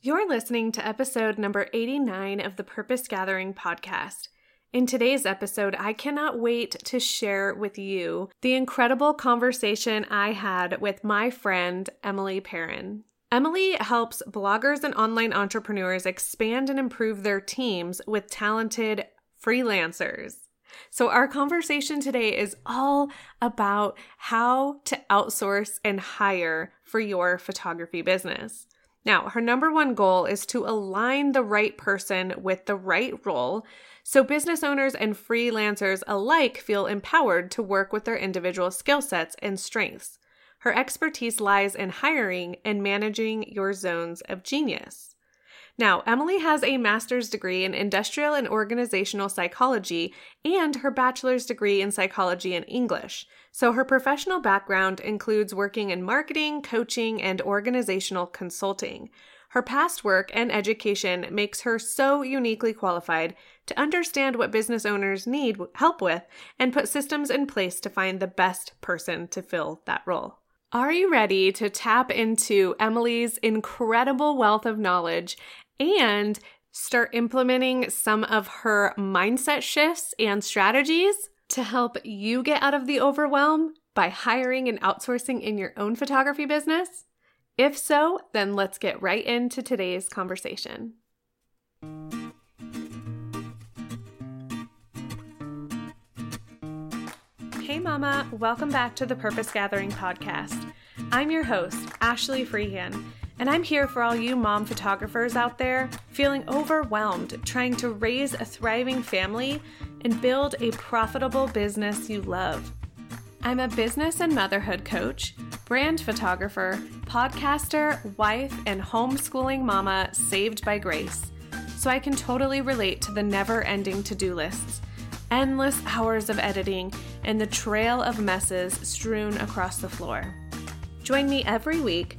You're listening to episode number 89 of the Purpose Gathering podcast. In today's episode, I cannot wait to share with you the incredible conversation I had with my friend Emily Perron. Emily helps bloggers and online entrepreneurs expand and improve their teams with talented freelancers. So, our conversation today is all about how to outsource and hire for your photography business. Now, her number one goal is to align the right person with the right role so business owners and freelancers alike feel empowered to work with their individual skill sets and strengths. Her expertise lies in hiring and managing your zones of genius. Now, Emily has a master's degree in industrial and organizational psychology and her bachelor's degree in psychology and English. So, her professional background includes working in marketing, coaching, and organizational consulting. Her past work and education makes her so uniquely qualified to understand what business owners need help with and put systems in place to find the best person to fill that role. Are you ready to tap into Emily's incredible wealth of knowledge and start implementing some of her mindset shifts and strategies to help you get out of the overwhelm by hiring and outsourcing in your own photography business? If so, then let's get right into today's conversation. Hey, Mama, welcome back to the Purpose Gathering podcast. I'm your host, Ashley Freehan and I'm here for all you mom photographers out there feeling overwhelmed trying to raise a thriving family and build a profitable business you love. I'm a business and motherhood coach, brand photographer, podcaster, wife, and homeschooling mama saved by grace. So I can totally relate to the never ending to do lists, endless hours of editing, and the trail of messes strewn across the floor. Join me every week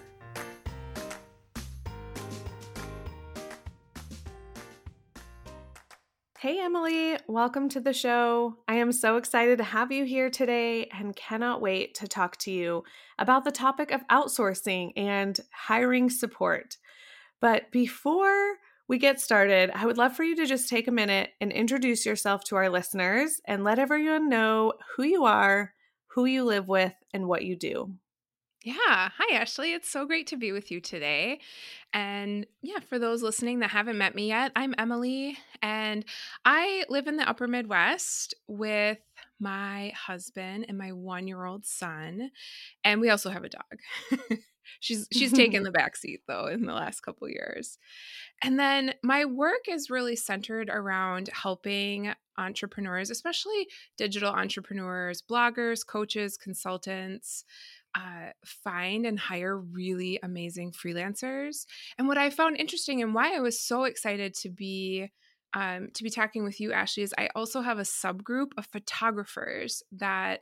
Hey, Emily, welcome to the show. I am so excited to have you here today and cannot wait to talk to you about the topic of outsourcing and hiring support. But before we get started, I would love for you to just take a minute and introduce yourself to our listeners and let everyone know who you are, who you live with, and what you do. Yeah. Hi, Ashley. It's so great to be with you today. And yeah, for those listening that haven't met me yet, I'm Emily, and I live in the upper Midwest with my husband and my one year old son. And we also have a dog. she's she's taken the back seat though in the last couple years. And then my work is really centered around helping entrepreneurs, especially digital entrepreneurs, bloggers, coaches, consultants uh, find and hire really amazing freelancers. And what I found interesting and why I was so excited to be um, to be talking with you, Ashley, is I also have a subgroup of photographers that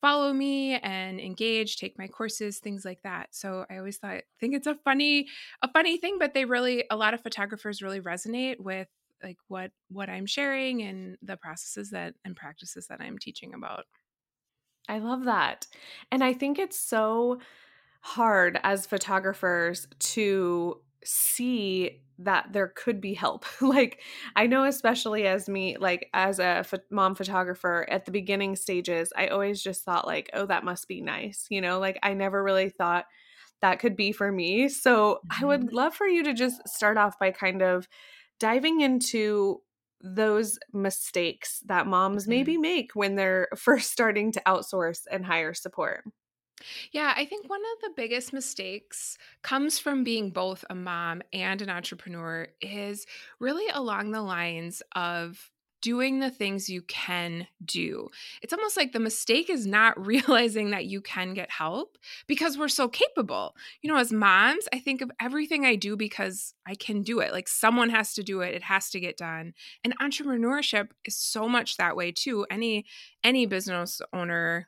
follow me and engage, take my courses, things like that. So I always thought, think it's a funny, a funny thing, but they really, a lot of photographers really resonate with like what what I'm sharing and the processes that and practices that I'm teaching about. I love that. And I think it's so hard as photographers to see that there could be help. like I know especially as me like as a ph- mom photographer at the beginning stages, I always just thought like, "Oh, that must be nice." You know, like I never really thought that could be for me. So, mm-hmm. I would mm-hmm. love for you to just start off by kind of diving into those mistakes that moms mm-hmm. maybe make when they're first starting to outsource and hire support? Yeah, I think one of the biggest mistakes comes from being both a mom and an entrepreneur is really along the lines of doing the things you can do. It's almost like the mistake is not realizing that you can get help because we're so capable. You know, as moms, I think of everything I do because I can do it. Like someone has to do it, it has to get done. And entrepreneurship is so much that way too. Any any business owner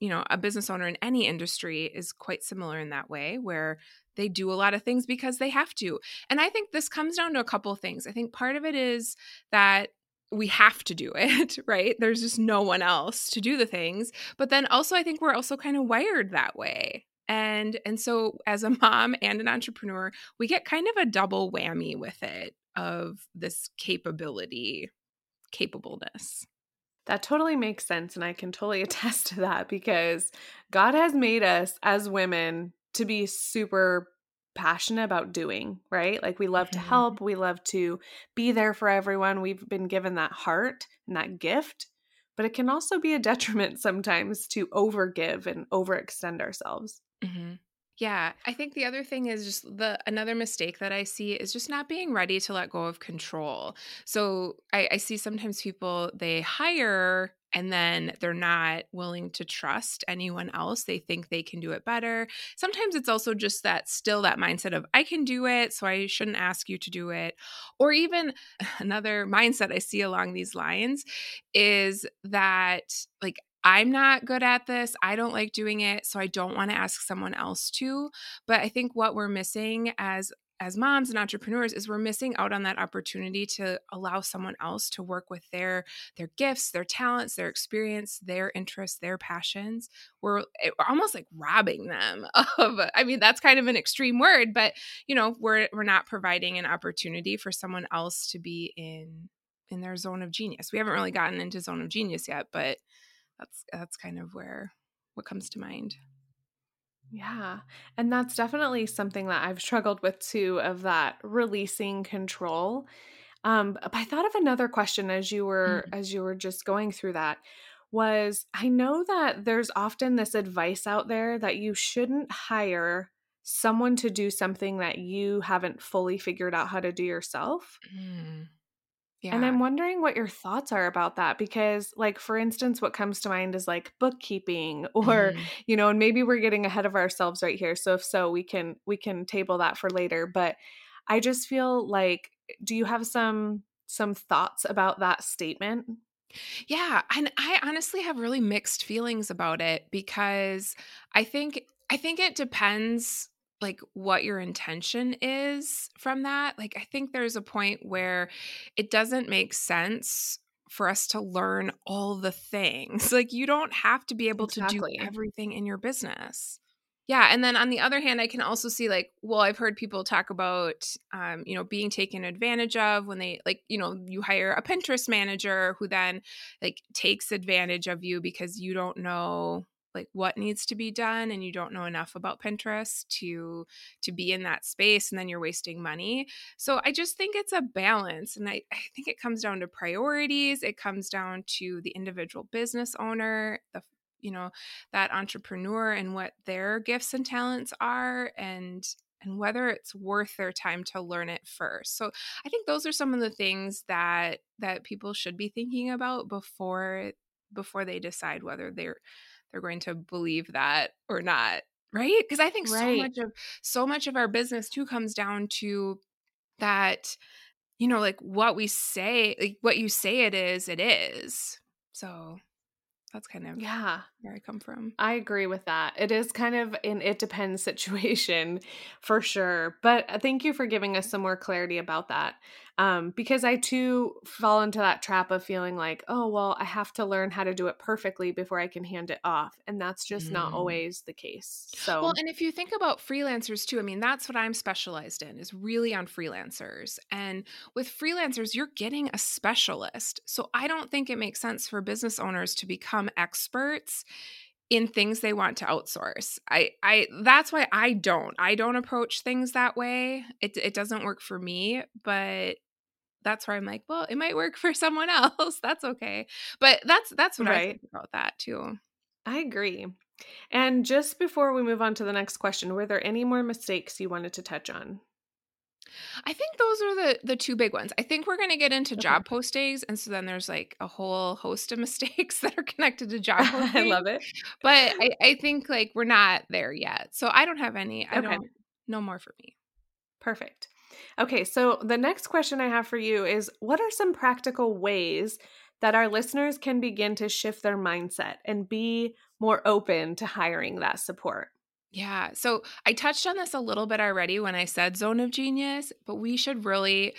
you know, a business owner in any industry is quite similar in that way where they do a lot of things because they have to. And I think this comes down to a couple things. I think part of it is that we have to do it, right? There's just no one else to do the things. But then also I think we're also kind of wired that way. And and so as a mom and an entrepreneur, we get kind of a double whammy with it of this capability, capableness. That totally makes sense. And I can totally attest to that because God has made us as women to be super passionate about doing, right? Like we love to mm-hmm. help, we love to be there for everyone. We've been given that heart and that gift, but it can also be a detriment sometimes to overgive and overextend ourselves. Mm-hmm. Yeah, I think the other thing is just the another mistake that I see is just not being ready to let go of control. So I, I see sometimes people they hire and then they're not willing to trust anyone else. They think they can do it better. Sometimes it's also just that still that mindset of I can do it, so I shouldn't ask you to do it. Or even another mindset I see along these lines is that like I'm not good at this. I don't like doing it, so I don't want to ask someone else to. But I think what we're missing as as moms and entrepreneurs is we're missing out on that opportunity to allow someone else to work with their their gifts, their talents, their experience, their interests, their passions. We're, eh, almost like robbing them of I mean that's kind of an extreme word, but you know, we're we're not providing an opportunity for someone else to be in in their zone of genius. We haven't really gotten into zone of genius yet, but that's that's kind of where what comes to mind. Yeah. And that's definitely something that I've struggled with too of that releasing control. Um but I thought of another question as you were mm-hmm. as you were just going through that was I know that there's often this advice out there that you shouldn't hire someone to do something that you haven't fully figured out how to do yourself. Mm. Yeah. And I'm wondering what your thoughts are about that because, like, for instance, what comes to mind is like bookkeeping or, mm. you know, and maybe we're getting ahead of ourselves right here. So if so, we can we can table that for later. But I just feel like do you have some some thoughts about that statement? Yeah, and I honestly have really mixed feelings about it because I think I think it depends like what your intention is from that. Like I think there's a point where it doesn't make sense for us to learn all the things. Like you don't have to be able exactly. to do everything in your business. Yeah, and then on the other hand, I can also see like, well, I've heard people talk about, um, you know, being taken advantage of when they like, you know, you hire a Pinterest manager who then like takes advantage of you because you don't know like what needs to be done and you don't know enough about Pinterest to to be in that space and then you're wasting money. So I just think it's a balance and I, I think it comes down to priorities, it comes down to the individual business owner, the you know, that entrepreneur and what their gifts and talents are and and whether it's worth their time to learn it first. So I think those are some of the things that that people should be thinking about before before they decide whether they're they're going to believe that or not right because i think right. so much of so much of our business too comes down to that you know like what we say like what you say it is it is so that's kind of yeah where I come from. I agree with that. It is kind of an it depends situation for sure. But uh, thank you for giving us some more clarity about that. Um, because I too fall into that trap of feeling like, oh, well, I have to learn how to do it perfectly before I can hand it off. And that's just mm. not always the case. So, well, and if you think about freelancers too, I mean, that's what I'm specialized in is really on freelancers. And with freelancers, you're getting a specialist. So I don't think it makes sense for business owners to become experts in things they want to outsource. I I that's why I don't. I don't approach things that way. It it doesn't work for me, but that's where I'm like, well, it might work for someone else. that's okay. But that's that's what right. I think about that too. I agree. And just before we move on to the next question, were there any more mistakes you wanted to touch on? I think those are the the two big ones. I think we're going to get into okay. job postings, and so then there's like a whole host of mistakes that are connected to job postings. I love it, but I, I think like we're not there yet. So I don't have any. I okay. don't. No more for me. Perfect. Okay, so the next question I have for you is: What are some practical ways that our listeners can begin to shift their mindset and be more open to hiring that support? Yeah. So I touched on this a little bit already when I said zone of genius, but we should really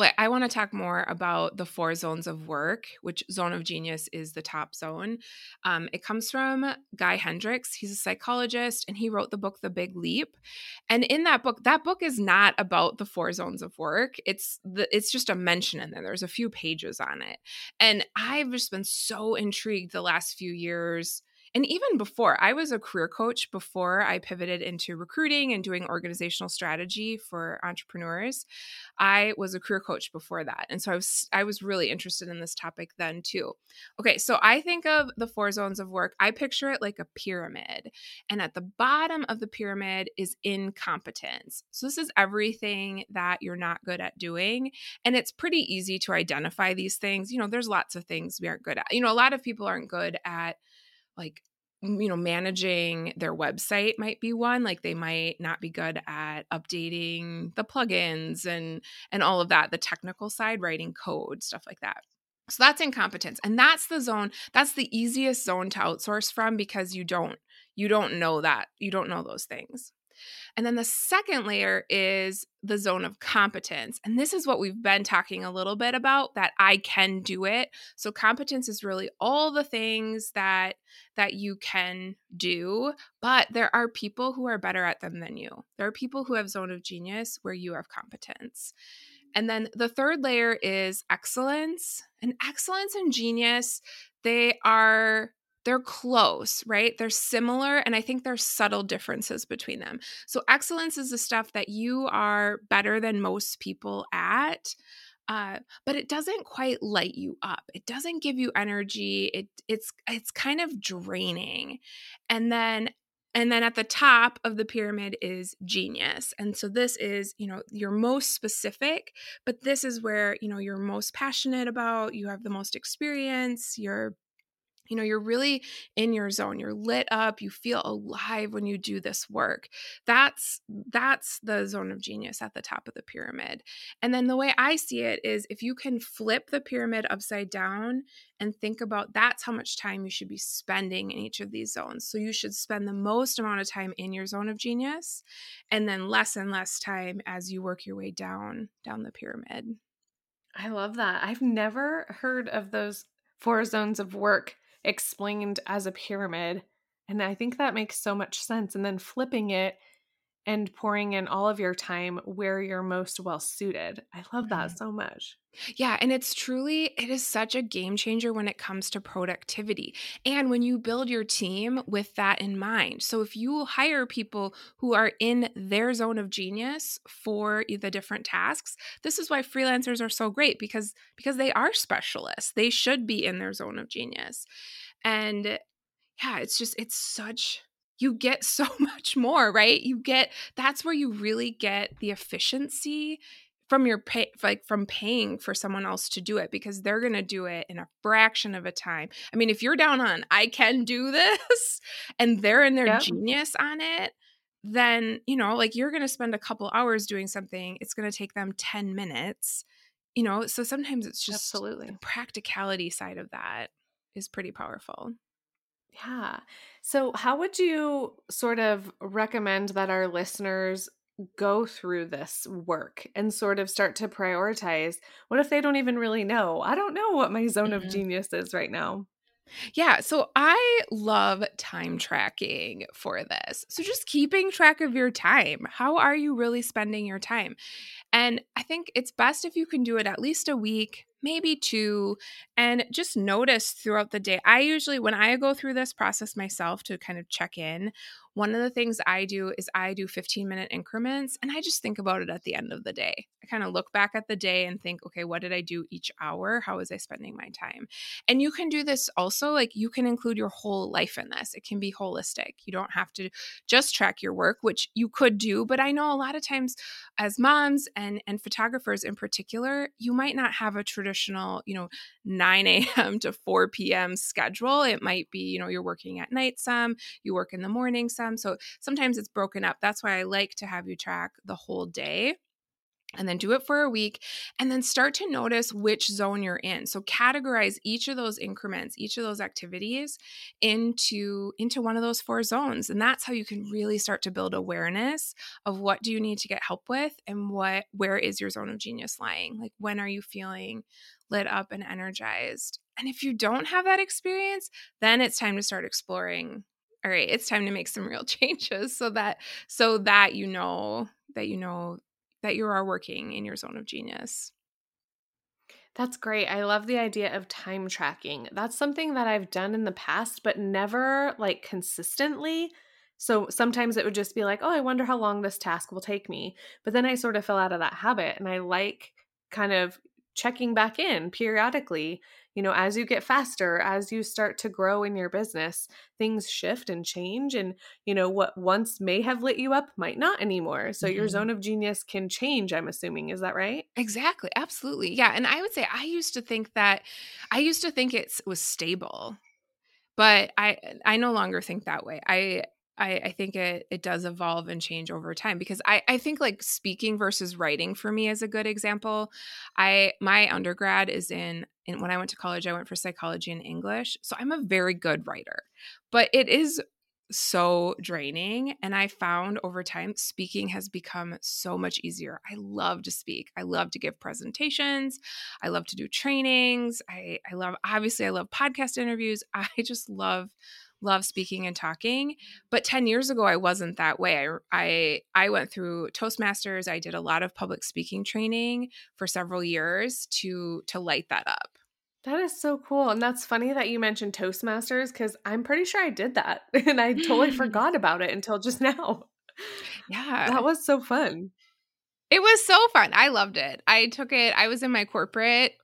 like I want to talk more about the four zones of work, which zone of genius is the top zone. Um, it comes from Guy Hendricks. He's a psychologist, and he wrote the book The Big Leap. And in that book, that book is not about the four zones of work. It's the it's just a mention in there. There's a few pages on it, and I've just been so intrigued the last few years and even before, I was a career coach before I pivoted into recruiting and doing organizational strategy for entrepreneurs. I was a career coach before that. And so I was I was really interested in this topic then too. Okay, so I think of the four zones of work. I picture it like a pyramid. And at the bottom of the pyramid is incompetence. So this is everything that you're not good at doing. And it's pretty easy to identify these things. You know, there's lots of things we aren't good at. You know, a lot of people aren't good at like you know managing their website might be one like they might not be good at updating the plugins and and all of that the technical side writing code stuff like that. So that's incompetence and that's the zone that's the easiest zone to outsource from because you don't you don't know that you don't know those things and then the second layer is the zone of competence. And this is what we've been talking a little bit about that I can do it. So competence is really all the things that that you can do, but there are people who are better at them than you. There are people who have zone of genius where you have competence. And then the third layer is excellence. And excellence and genius, they are they're close, right? They're similar, and I think there's subtle differences between them. So, excellence is the stuff that you are better than most people at. Uh, but it doesn't quite light you up. It doesn't give you energy. It it's it's kind of draining. And then and then at the top of the pyramid is genius. And so this is, you know, your most specific, but this is where, you know, you're most passionate about, you have the most experience, you're you know you're really in your zone you're lit up you feel alive when you do this work. That's that's the zone of genius at the top of the pyramid. And then the way i see it is if you can flip the pyramid upside down and think about that's how much time you should be spending in each of these zones. So you should spend the most amount of time in your zone of genius and then less and less time as you work your way down down the pyramid. I love that. I've never heard of those four zones of work explained as a pyramid. And I think that makes so much sense. And then flipping it and pouring in all of your time where you're most well suited. I love that mm-hmm. so much. Yeah, and it's truly it is such a game changer when it comes to productivity. And when you build your team with that in mind. So if you hire people who are in their zone of genius for the different tasks, this is why freelancers are so great because because they are specialists. They should be in their zone of genius. And yeah, it's just it's such you get so much more, right? You get that's where you really get the efficiency from your pay like from paying for someone else to do it because they're going to do it in a fraction of a time. I mean, if you're down on I can do this and they're in their yep. genius on it, then, you know, like you're going to spend a couple hours doing something, it's going to take them 10 minutes. You know, so sometimes it's just absolutely the practicality side of that is pretty powerful. Yeah. So, how would you sort of recommend that our listeners go through this work and sort of start to prioritize? What if they don't even really know? I don't know what my zone mm-hmm. of genius is right now. Yeah, so I love time tracking for this. So just keeping track of your time. How are you really spending your time? And I think it's best if you can do it at least a week, maybe two, and just notice throughout the day. I usually, when I go through this process myself to kind of check in, one of the things I do is I do 15 minute increments and I just think about it at the end of the day. I kind of look back at the day and think, okay, what did I do each hour? How was I spending my time? And you can do this also, like you can include your whole life in this. It can be holistic. You don't have to just track your work, which you could do, but I know a lot of times as moms and and photographers in particular, you might not have a traditional, you know, 9 a.m. to 4 p.m. schedule. It might be, you know, you're working at night some, you work in the morning some. So sometimes it's broken up. That's why I like to have you track the whole day. and then do it for a week and then start to notice which zone you're in so categorize each of those increments each of those activities into into one of those four zones and that's how you can really start to build awareness of what do you need to get help with and what where is your zone of genius lying like when are you feeling lit up and energized and if you don't have that experience then it's time to start exploring all right it's time to make some real changes so that so that you know that you know that you are working in your zone of genius. That's great. I love the idea of time tracking. That's something that I've done in the past, but never like consistently. So sometimes it would just be like, oh, I wonder how long this task will take me. But then I sort of fell out of that habit and I like kind of checking back in periodically you know as you get faster as you start to grow in your business things shift and change and you know what once may have lit you up might not anymore so mm-hmm. your zone of genius can change i'm assuming is that right exactly absolutely yeah and i would say i used to think that i used to think it was stable but i i no longer think that way i I, I, think it it does evolve and change over time because I, I think like speaking versus writing for me is a good example. I my undergrad is in, in when I went to college, I went for psychology and English. So I'm a very good writer. But it is so draining. And I found over time speaking has become so much easier. I love to speak. I love to give presentations. I love to do trainings. I, I love obviously I love podcast interviews. I just love love speaking and talking but 10 years ago i wasn't that way I, I i went through toastmasters i did a lot of public speaking training for several years to to light that up that is so cool and that's funny that you mentioned toastmasters because i'm pretty sure i did that and i totally forgot about it until just now yeah that was so fun it was so fun i loved it i took it i was in my corporate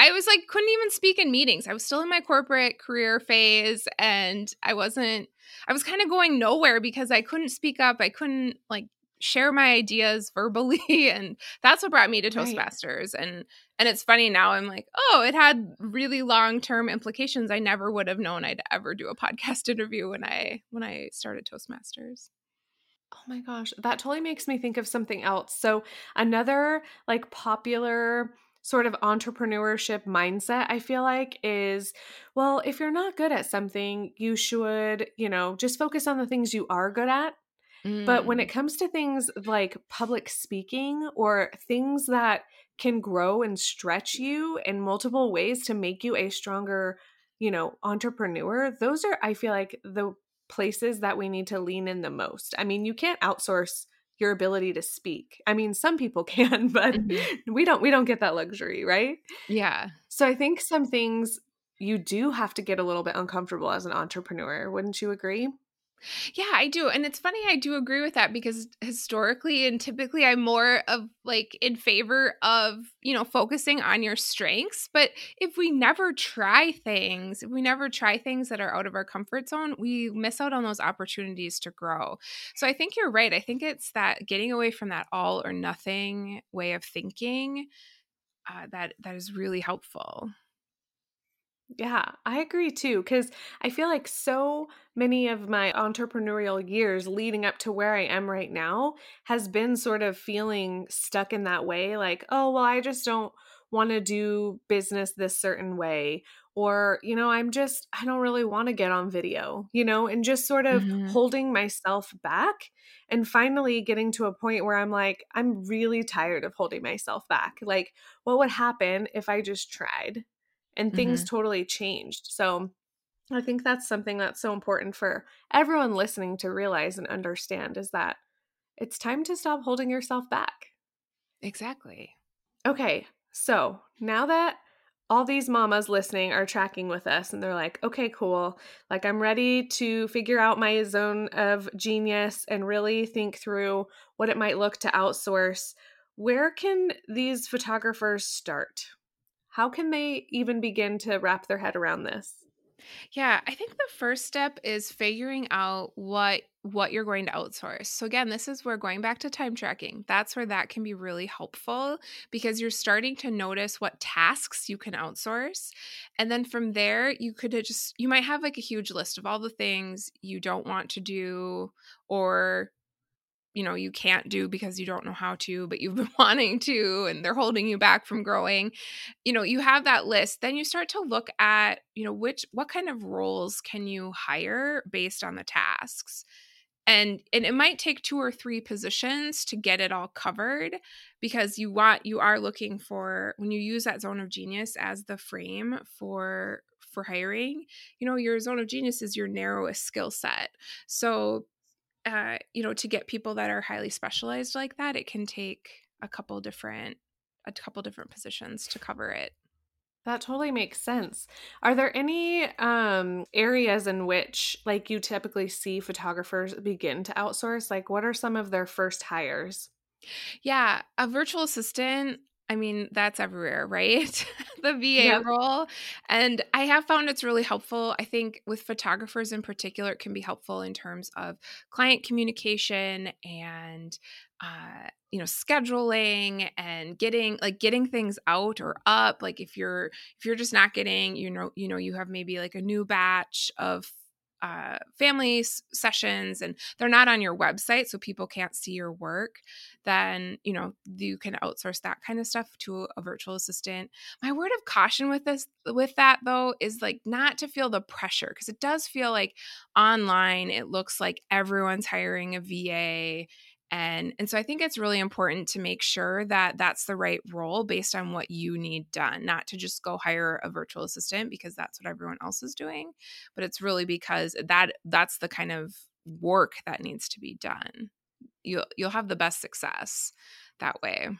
I was like, couldn't even speak in meetings. I was still in my corporate career phase and I wasn't, I was kind of going nowhere because I couldn't speak up. I couldn't like share my ideas verbally. And that's what brought me to Toastmasters. Right. And, and it's funny now I'm like, oh, it had really long term implications. I never would have known I'd ever do a podcast interview when I, when I started Toastmasters. Oh my gosh, that totally makes me think of something else. So, another like popular sort of entrepreneurship mindset, I feel like, is well, if you're not good at something, you should, you know, just focus on the things you are good at. Mm. But when it mm. comes to things like public speaking or things that can grow and stretch you in multiple ways to make you a stronger, you know, entrepreneur, those are, I feel like, the places that we need to lean in the most. I mean, you can't outsource your ability to speak. I mean, some people can, but mm-hmm. we don't we don't get that luxury, right? Yeah. So I think some things you do have to get a little bit uncomfortable as an entrepreneur, wouldn't you agree? Yeah, I do. And it's funny, I do agree with that because historically and typically I'm more of like in favor of, you know, focusing on your strengths. But if we never try things, if we never try things that are out of our comfort zone, we miss out on those opportunities to grow. So I think you're right. I think it's that getting away from that all or nothing way of thinking uh, that that is really helpful. Yeah, I agree too. Cause I feel like so many of my entrepreneurial years leading up to where I am right now has been sort of feeling stuck in that way. Like, oh, well, I just don't want to do business this certain way. Or, you know, I'm just, I don't really want to get on video, you know, and just sort of mm-hmm. holding myself back and finally getting to a point where I'm like, I'm really tired of holding myself back. Like, what would happen if I just tried? And things mm-hmm. totally changed. So I think that's something that's so important for everyone listening to realize and understand is that it's time to stop holding yourself back. Exactly. Okay, so now that all these mamas listening are tracking with us and they're like, okay, cool. Like, I'm ready to figure out my zone of genius and really think through what it might look to outsource. Where can these photographers start? How can they even begin to wrap their head around this? Yeah, I think the first step is figuring out what what you're going to outsource. So again, this is where going back to time tracking. That's where that can be really helpful because you're starting to notice what tasks you can outsource. And then from there, you could just you might have like a huge list of all the things you don't want to do or you know you can't do because you don't know how to but you've been wanting to and they're holding you back from growing. You know you have that list then you start to look at you know which what kind of roles can you hire based on the tasks? And and it might take two or three positions to get it all covered because you want you are looking for when you use that zone of genius as the frame for for hiring you know your zone of genius is your narrowest skill set. So uh, you know to get people that are highly specialized like that it can take a couple different a couple different positions to cover it that totally makes sense. Are there any um, areas in which, like, you typically see photographers begin to outsource? Like, what are some of their first hires? Yeah, a virtual assistant. I mean, that's everywhere, right? the VA yep. role. And I have found it's really helpful. I think with photographers in particular, it can be helpful in terms of client communication and uh, you know scheduling and getting like getting things out or up like if you're if you're just not getting you know you know you have maybe like a new batch of uh, family s- sessions and they're not on your website so people can't see your work then you know you can outsource that kind of stuff to a virtual assistant. My word of caution with this with that though is like not to feel the pressure because it does feel like online it looks like everyone's hiring a va and and so i think it's really important to make sure that that's the right role based on what you need done not to just go hire a virtual assistant because that's what everyone else is doing but it's really because that that's the kind of work that needs to be done you'll you'll have the best success that way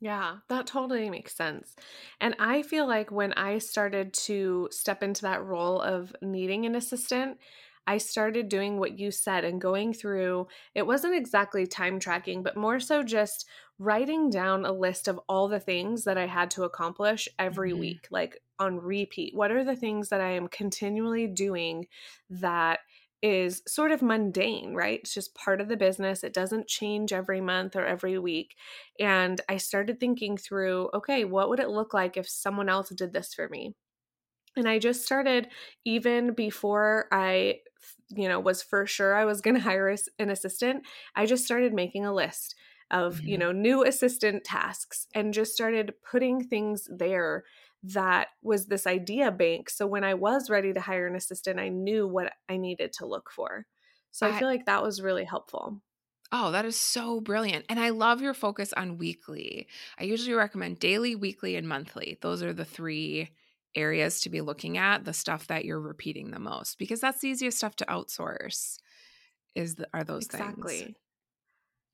yeah, that totally makes sense. And I feel like when I started to step into that role of needing an assistant, I started doing what you said and going through, it wasn't exactly time tracking, but more so just writing down a list of all the things that I had to accomplish every mm-hmm. week, like on repeat. What are the things that I am continually doing that is sort of mundane, right? It's just part of the business. It doesn't change every month or every week. And I started thinking through okay, what would it look like if someone else did this for me? And I just started even before I you know was for sure I was going to hire an assistant, I just started making a list of, mm-hmm. you know, new assistant tasks and just started putting things there that was this idea bank. So when I was ready to hire an assistant, I knew what I needed to look for. So I, I feel like that was really helpful. Oh, that is so brilliant. And I love your focus on weekly. I usually recommend daily, weekly, and monthly. Those are the three areas to be looking at the stuff that you're repeating the most because that's the easiest stuff to outsource is the, are those exactly. things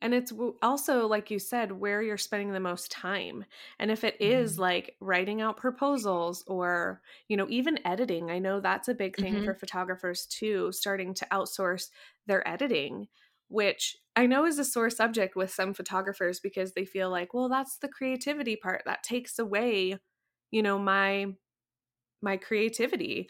and it's also like you said where you're spending the most time and if it is mm-hmm. like writing out proposals or you know even editing i know that's a big thing mm-hmm. for photographers too starting to outsource their editing which i know is a sore subject with some photographers because they feel like well that's the creativity part that takes away you know my my creativity.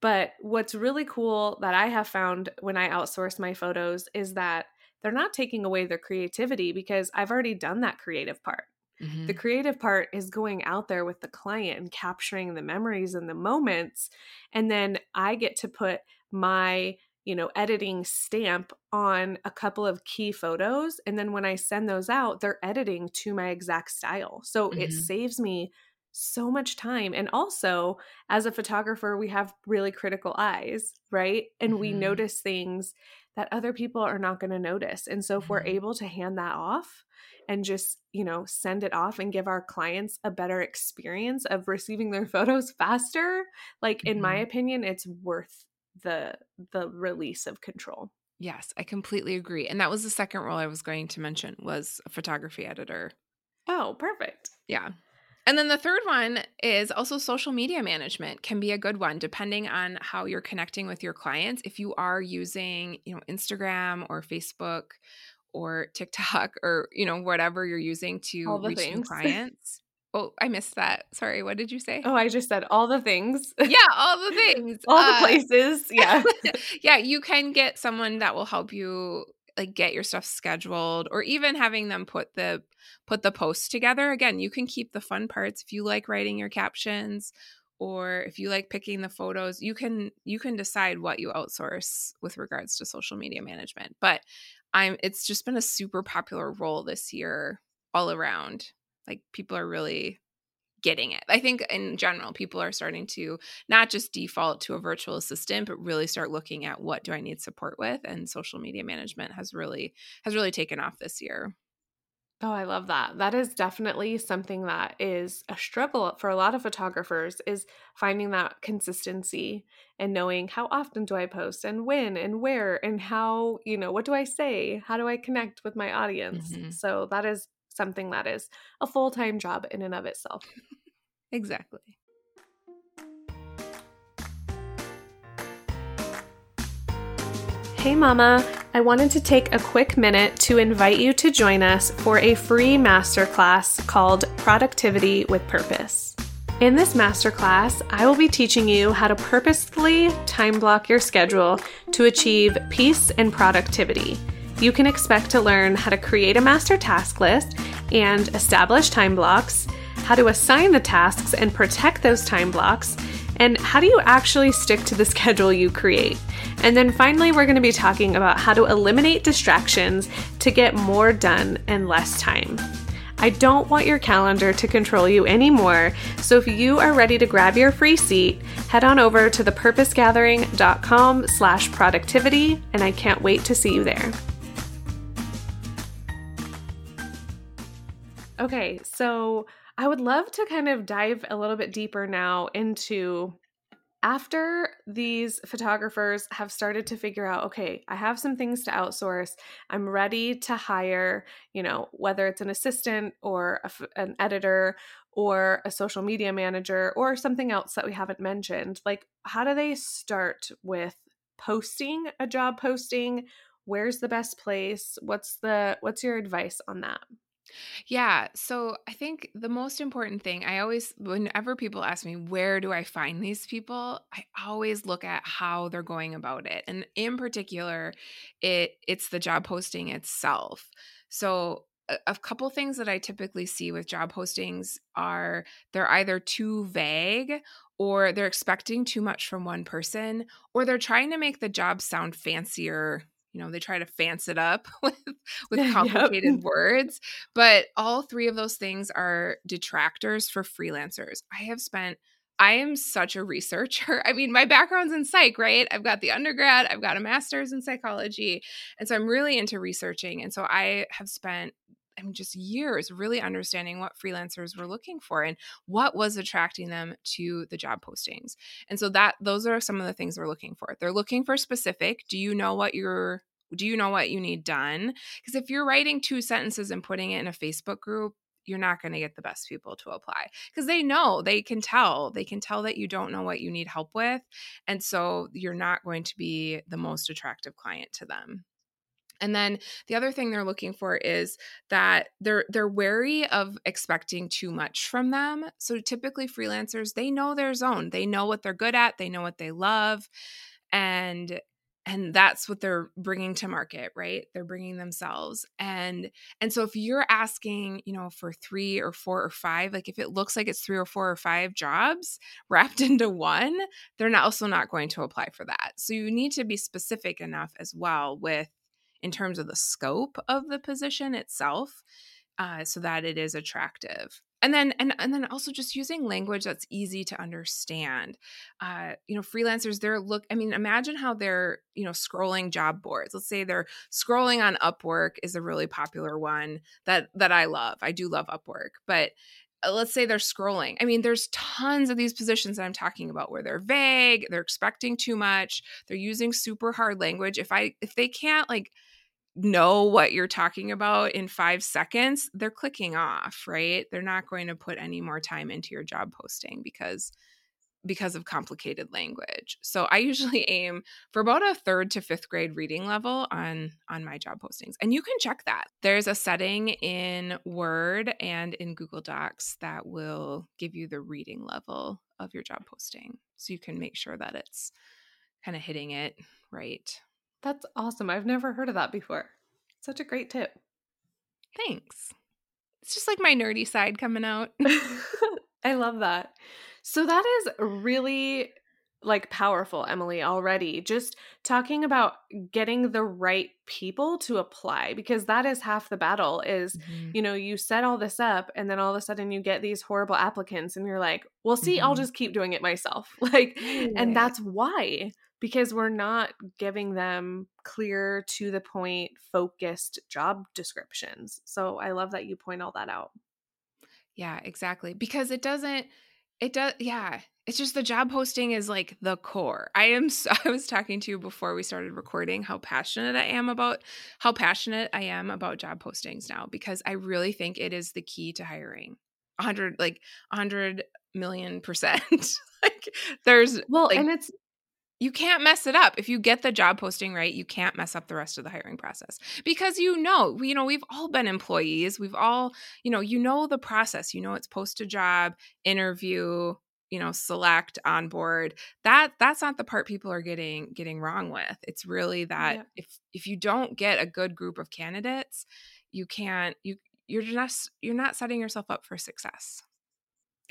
But what's really cool that I have found when I outsource my photos is that they're not taking away their creativity because I've already done that creative part. Mm-hmm. The creative part is going out there with the client and capturing the memories and the moments. And then I get to put my, you know, editing stamp on a couple of key photos. And then when I send those out, they're editing to my exact style. So mm-hmm. it saves me so much time. And also, as a photographer, we have really critical eyes, right? And mm-hmm. we notice things that other people are not going to notice. And so, if mm-hmm. we're able to hand that off and just, you know, send it off and give our clients a better experience of receiving their photos faster, like mm-hmm. in my mm-hmm. opinion, it's worth the the release of control. Yes, I completely agree. And that was the second role I was going to mention was a photography editor. Oh, perfect. Yeah. And then the third one is also social media management can be a good one depending on how you're connecting with your clients. If you are using, you know, Instagram or Facebook or TikTok or, you know, whatever you're using to reach things. new clients. Oh, I missed that. Sorry, what did you say? Oh, I just said all the things. Yeah, all the things. all uh, the places. Yeah. yeah, you can get someone that will help you like get your stuff scheduled or even having them put the put the posts together. Again you can keep the fun parts. If you like writing your captions or if you like picking the photos you can you can decide what you outsource with regards to social media management. But I'm it's just been a super popular role this year all around. Like people are really getting it. I think in general, people are starting to not just default to a virtual assistant, but really start looking at what do I need support with. And social media management has really has really taken off this year. Oh, I love that. That is definitely something that is a struggle for a lot of photographers is finding that consistency and knowing how often do I post and when and where and how, you know, what do I say? How do I connect with my audience? Mm-hmm. So that is something that is a full-time job in and of itself. exactly. Hey, Mama. I wanted to take a quick minute to invite you to join us for a free masterclass called Productivity with Purpose. In this masterclass, I will be teaching you how to purposefully time block your schedule to achieve peace and productivity. You can expect to learn how to create a master task list and establish time blocks, how to assign the tasks and protect those time blocks, and how do you actually stick to the schedule you create. And then finally, we're going to be talking about how to eliminate distractions to get more done in less time. I don't want your calendar to control you anymore, so if you are ready to grab your free seat, head on over to thepurposegathering.com slash productivity, and I can't wait to see you there. Okay, so I would love to kind of dive a little bit deeper now into after these photographers have started to figure out okay i have some things to outsource. I'm ready to hire you know whether it's an assistant or a, an editor or a social media manager or something else that we haven't mentioned. Like how do they start with posting a job posting? Where's the best place? What's the what's your advice on that yeah. So I think the most important thing, I always, whenever people ask me, where do I find these people? I always look at how they're going about it. And in particular, it it's the job posting itself. So a, a couple things that I typically see with job postings are they're either too vague or they're expecting too much from one person or they're trying to make the job sound fancier you know they try to fancy it up with with complicated yep. words but all three of those things are detractors for freelancers i have spent I am such a researcher. I mean, my background's in psych, right? I've got the undergrad, I've got a master's in psychology. And so I'm really into researching. And so I have spent I mean, just years really understanding what freelancers were looking for and what was attracting them to the job postings. And so that those are some of the things they're looking for. They're looking for specific. Do you know what you're do you know what you need done? Because if you're writing two sentences and putting it in a Facebook group, you're not going to get the best people to apply because they know they can tell they can tell that you don't know what you need help with and so you're not going to be the most attractive client to them and then the other thing they're looking for is that they're they're wary of expecting too much from them. So typically freelancers, they know their zone. They know what they're good at, they know what they love, and and that's what they're bringing to market right? They're bringing themselves and and so if you're asking you know for three or four or five like if it looks like it's three or four or five jobs wrapped into one they're not also not going to apply for that. So you need to be specific enough as well with in terms of the scope of the position itself uh, so that it is attractive and then and, and then also just using language that's easy to understand uh, you know freelancers they're look i mean imagine how they're you know scrolling job boards let's say they're scrolling on upwork is a really popular one that that i love i do love upwork but uh, let's say they're scrolling. I mean, there's tons of these positions that I'm talking about where they're vague, they're expecting too much, they're using super hard language. If I if they can't like know what you're talking about in five seconds, they're clicking off, right? They're not going to put any more time into your job posting because because of complicated language. So I usually aim for about a third to fifth grade reading level on on my job postings. And you can check that. There's a setting in Word and in Google Docs that will give you the reading level of your job posting. So you can make sure that it's kind of hitting it right. That's awesome. I've never heard of that before. Such a great tip. Thanks. It's just like my nerdy side coming out. I love that. So that is really like powerful, Emily, already. Just talking about getting the right people to apply because that is half the battle is, mm-hmm. you know, you set all this up and then all of a sudden you get these horrible applicants and you're like, "Well, see, mm-hmm. I'll just keep doing it myself." Like yeah. and that's why because we're not giving them clear to the point focused job descriptions. So I love that you point all that out. Yeah, exactly. Because it doesn't it does yeah, it's just the job posting is like the core. I am so, I was talking to you before we started recording how passionate I am about how passionate I am about job postings now because I really think it is the key to hiring. 100 like 100 million percent. like there's well like, and it's you can't mess it up. If you get the job posting right, you can't mess up the rest of the hiring process because you know, you know, we've all been employees. We've all, you know, you know the process. You know, it's post a job, interview, you know, select, onboard. That that's not the part people are getting getting wrong with. It's really that yeah. if if you don't get a good group of candidates, you can't you you're just you're not setting yourself up for success.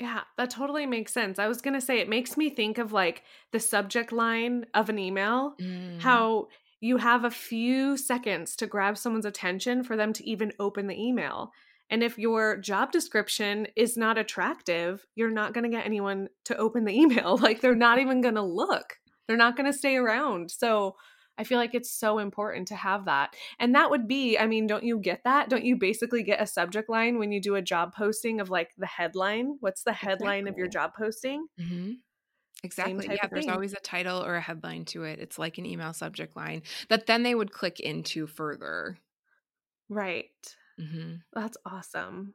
Yeah, that totally makes sense. I was going to say it makes me think of like the subject line of an email, mm. how you have a few seconds to grab someone's attention for them to even open the email. And if your job description is not attractive, you're not going to get anyone to open the email. Like they're not even going to look. They're not going to stay around. So I feel like it's so important to have that. And that would be, I mean, don't you get that? Don't you basically get a subject line when you do a job posting of like the headline? What's the headline exactly. of your job posting? Mm-hmm. Exactly. Yeah, there's always a title or a headline to it. It's like an email subject line that then they would click into further. Right. Mm-hmm. That's awesome.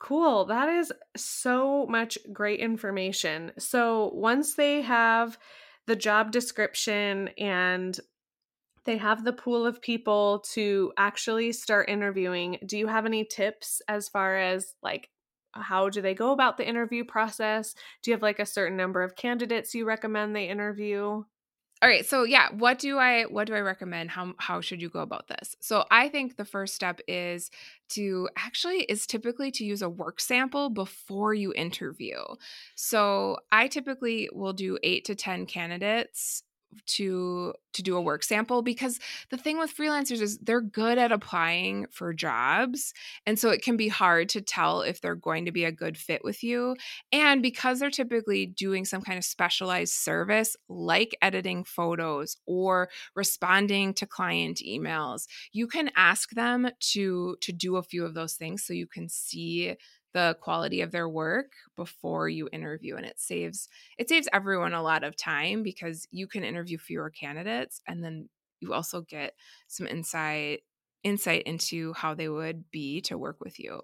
Cool. That is so much great information. So once they have the job description and they have the pool of people to actually start interviewing. Do you have any tips as far as like how do they go about the interview process? Do you have like a certain number of candidates you recommend they interview? All right, so yeah, what do I what do I recommend? How how should you go about this? So I think the first step is to actually is typically to use a work sample before you interview. So I typically will do 8 to 10 candidates to to do a work sample because the thing with freelancers is they're good at applying for jobs and so it can be hard to tell if they're going to be a good fit with you and because they're typically doing some kind of specialized service like editing photos or responding to client emails you can ask them to to do a few of those things so you can see the quality of their work before you interview and it saves it saves everyone a lot of time because you can interview fewer candidates and then you also get some insight insight into how they would be to work with you.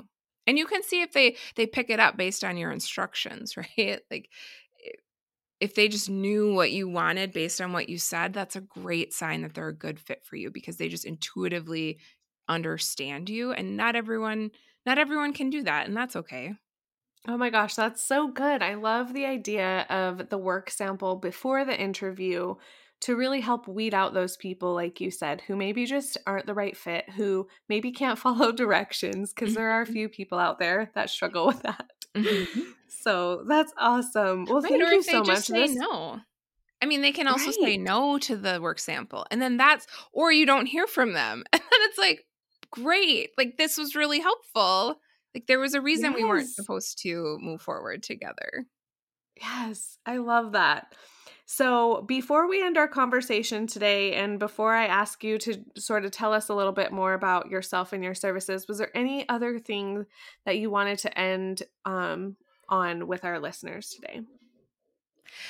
And you can see if they they pick it up based on your instructions right? Like if they just knew what you wanted based on what you said that's a great sign that they're a good fit for you because they just intuitively understand you and not everyone not everyone can do that, and that's okay. Oh my gosh, that's so good. I love the idea of the work sample before the interview to really help weed out those people, like you said, who maybe just aren't the right fit, who maybe can't follow directions, because there are a mm-hmm. few people out there that struggle with that. Mm-hmm. So that's awesome. Well, right, thank you so much. Say this... no. I mean, they can also right. say no to the work sample, and then that's, or you don't hear from them. And then it's like, great. Like this was really helpful. Like there was a reason yes. we weren't supposed to move forward together. Yes, I love that. So, before we end our conversation today, and before I ask you to sort of tell us a little bit more about yourself and your services, was there any other thing that you wanted to end um, on with our listeners today?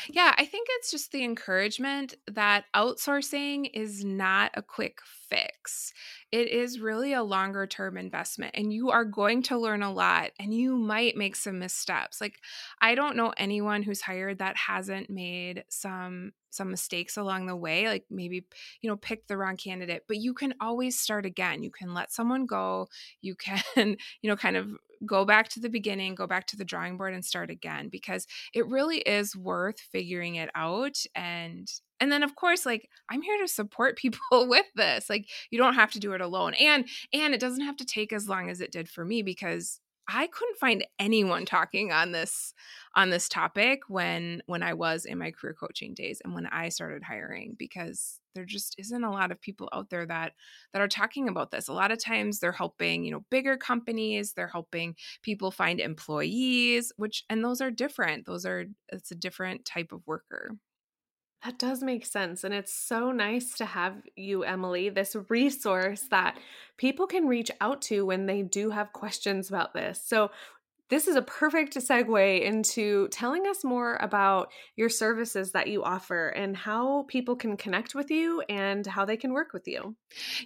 Yeah, I think it's just the encouragement that outsourcing is not a quick fix. It is really a longer term investment, and you are going to learn a lot and you might make some missteps. Like, I don't know anyone who's hired that hasn't made some some mistakes along the way like maybe you know pick the wrong candidate but you can always start again you can let someone go you can you know kind of go back to the beginning, go back to the drawing board and start again because it really is worth figuring it out and and then of course like i'm here to support people with this like you don't have to do it alone and and it doesn't have to take as long as it did for me because I couldn't find anyone talking on this on this topic when when I was in my career coaching days and when I started hiring because there just isn't a lot of people out there that that are talking about this. A lot of times they're helping, you know, bigger companies, they're helping people find employees, which and those are different. Those are it's a different type of worker. That does make sense. And it's so nice to have you, Emily, this resource that people can reach out to when they do have questions about this. So, this is a perfect segue into telling us more about your services that you offer and how people can connect with you and how they can work with you.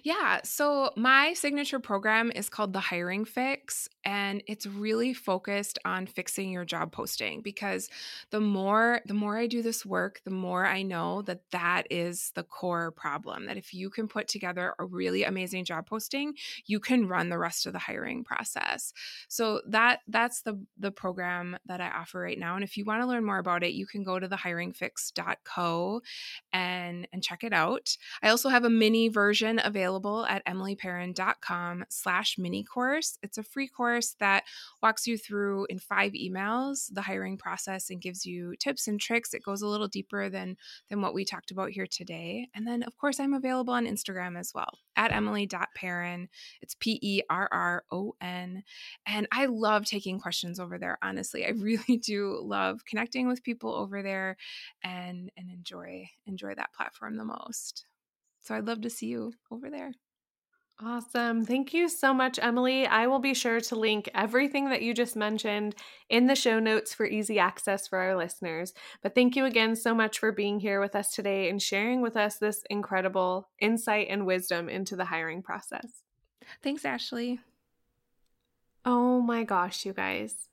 Yeah. So, my signature program is called the Hiring Fix, and it's really focused on fixing your job posting because the more the more I do this work, the more I know that that is the core problem. That if you can put together a really amazing job posting, you can run the rest of the hiring process. So, that that's that's the the program that I offer right now. And if you want to learn more about it, you can go to thehiringfix.co and and check it out. I also have a mini version available at emilyperron.com slash mini course. It's a free course that walks you through in five emails the hiring process and gives you tips and tricks. It goes a little deeper than than what we talked about here today. And then of course I'm available on Instagram as well at emily.perron. It's P-E-R-R-O-N. And I love taking questions over there honestly i really do love connecting with people over there and and enjoy enjoy that platform the most so i'd love to see you over there Awesome. Thank you so much, Emily. I will be sure to link everything that you just mentioned in the show notes for easy access for our listeners. But thank you again so much for being here with us today and sharing with us this incredible insight and wisdom into the hiring process. Thanks, Ashley. Oh my gosh, you guys.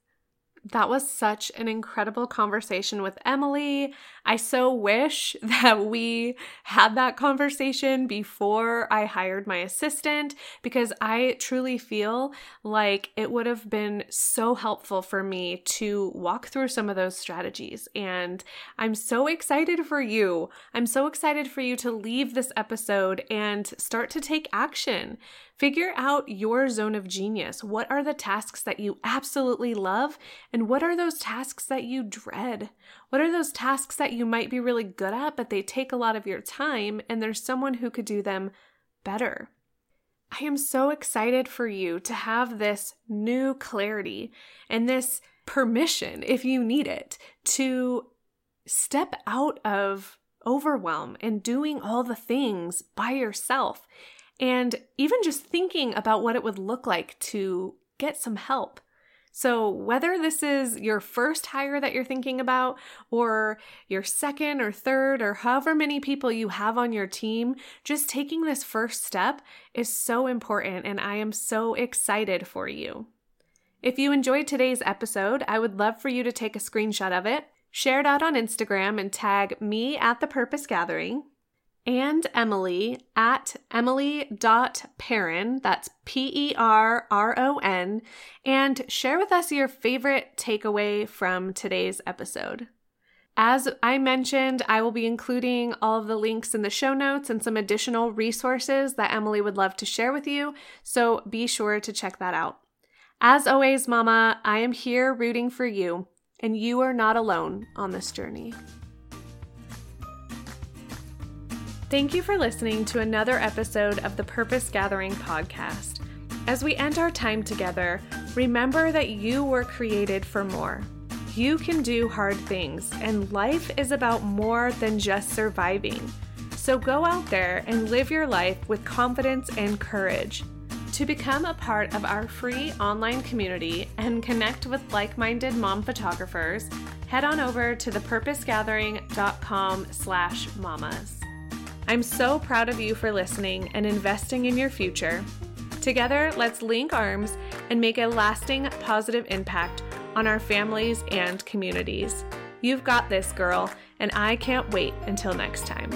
That was such an incredible conversation with Emily. I so wish that we had that conversation before I hired my assistant because I truly feel like it would have been so helpful for me to walk through some of those strategies. And I'm so excited for you. I'm so excited for you to leave this episode and start to take action. Figure out your zone of genius. What are the tasks that you absolutely love? And what are those tasks that you dread? What are those tasks that you might be really good at, but they take a lot of your time and there's someone who could do them better? I am so excited for you to have this new clarity and this permission, if you need it, to step out of overwhelm and doing all the things by yourself and even just thinking about what it would look like to get some help. So, whether this is your first hire that you're thinking about, or your second or third, or however many people you have on your team, just taking this first step is so important, and I am so excited for you. If you enjoyed today's episode, I would love for you to take a screenshot of it, share it out on Instagram, and tag me at the Purpose Gathering and Emily at emily.perron, that's P E R R O N, and share with us your favorite takeaway from today's episode. As I mentioned, I will be including all of the links in the show notes and some additional resources that Emily would love to share with you, so be sure to check that out. As always, Mama, I am here rooting for you, and you are not alone on this journey. Thank you for listening to another episode of the Purpose Gathering podcast. As we end our time together, remember that you were created for more. You can do hard things, and life is about more than just surviving. So go out there and live your life with confidence and courage. To become a part of our free online community and connect with like-minded mom photographers, head on over to thepurposegathering.com slash mamas. I'm so proud of you for listening and investing in your future. Together, let's link arms and make a lasting positive impact on our families and communities. You've got this, girl, and I can't wait until next time.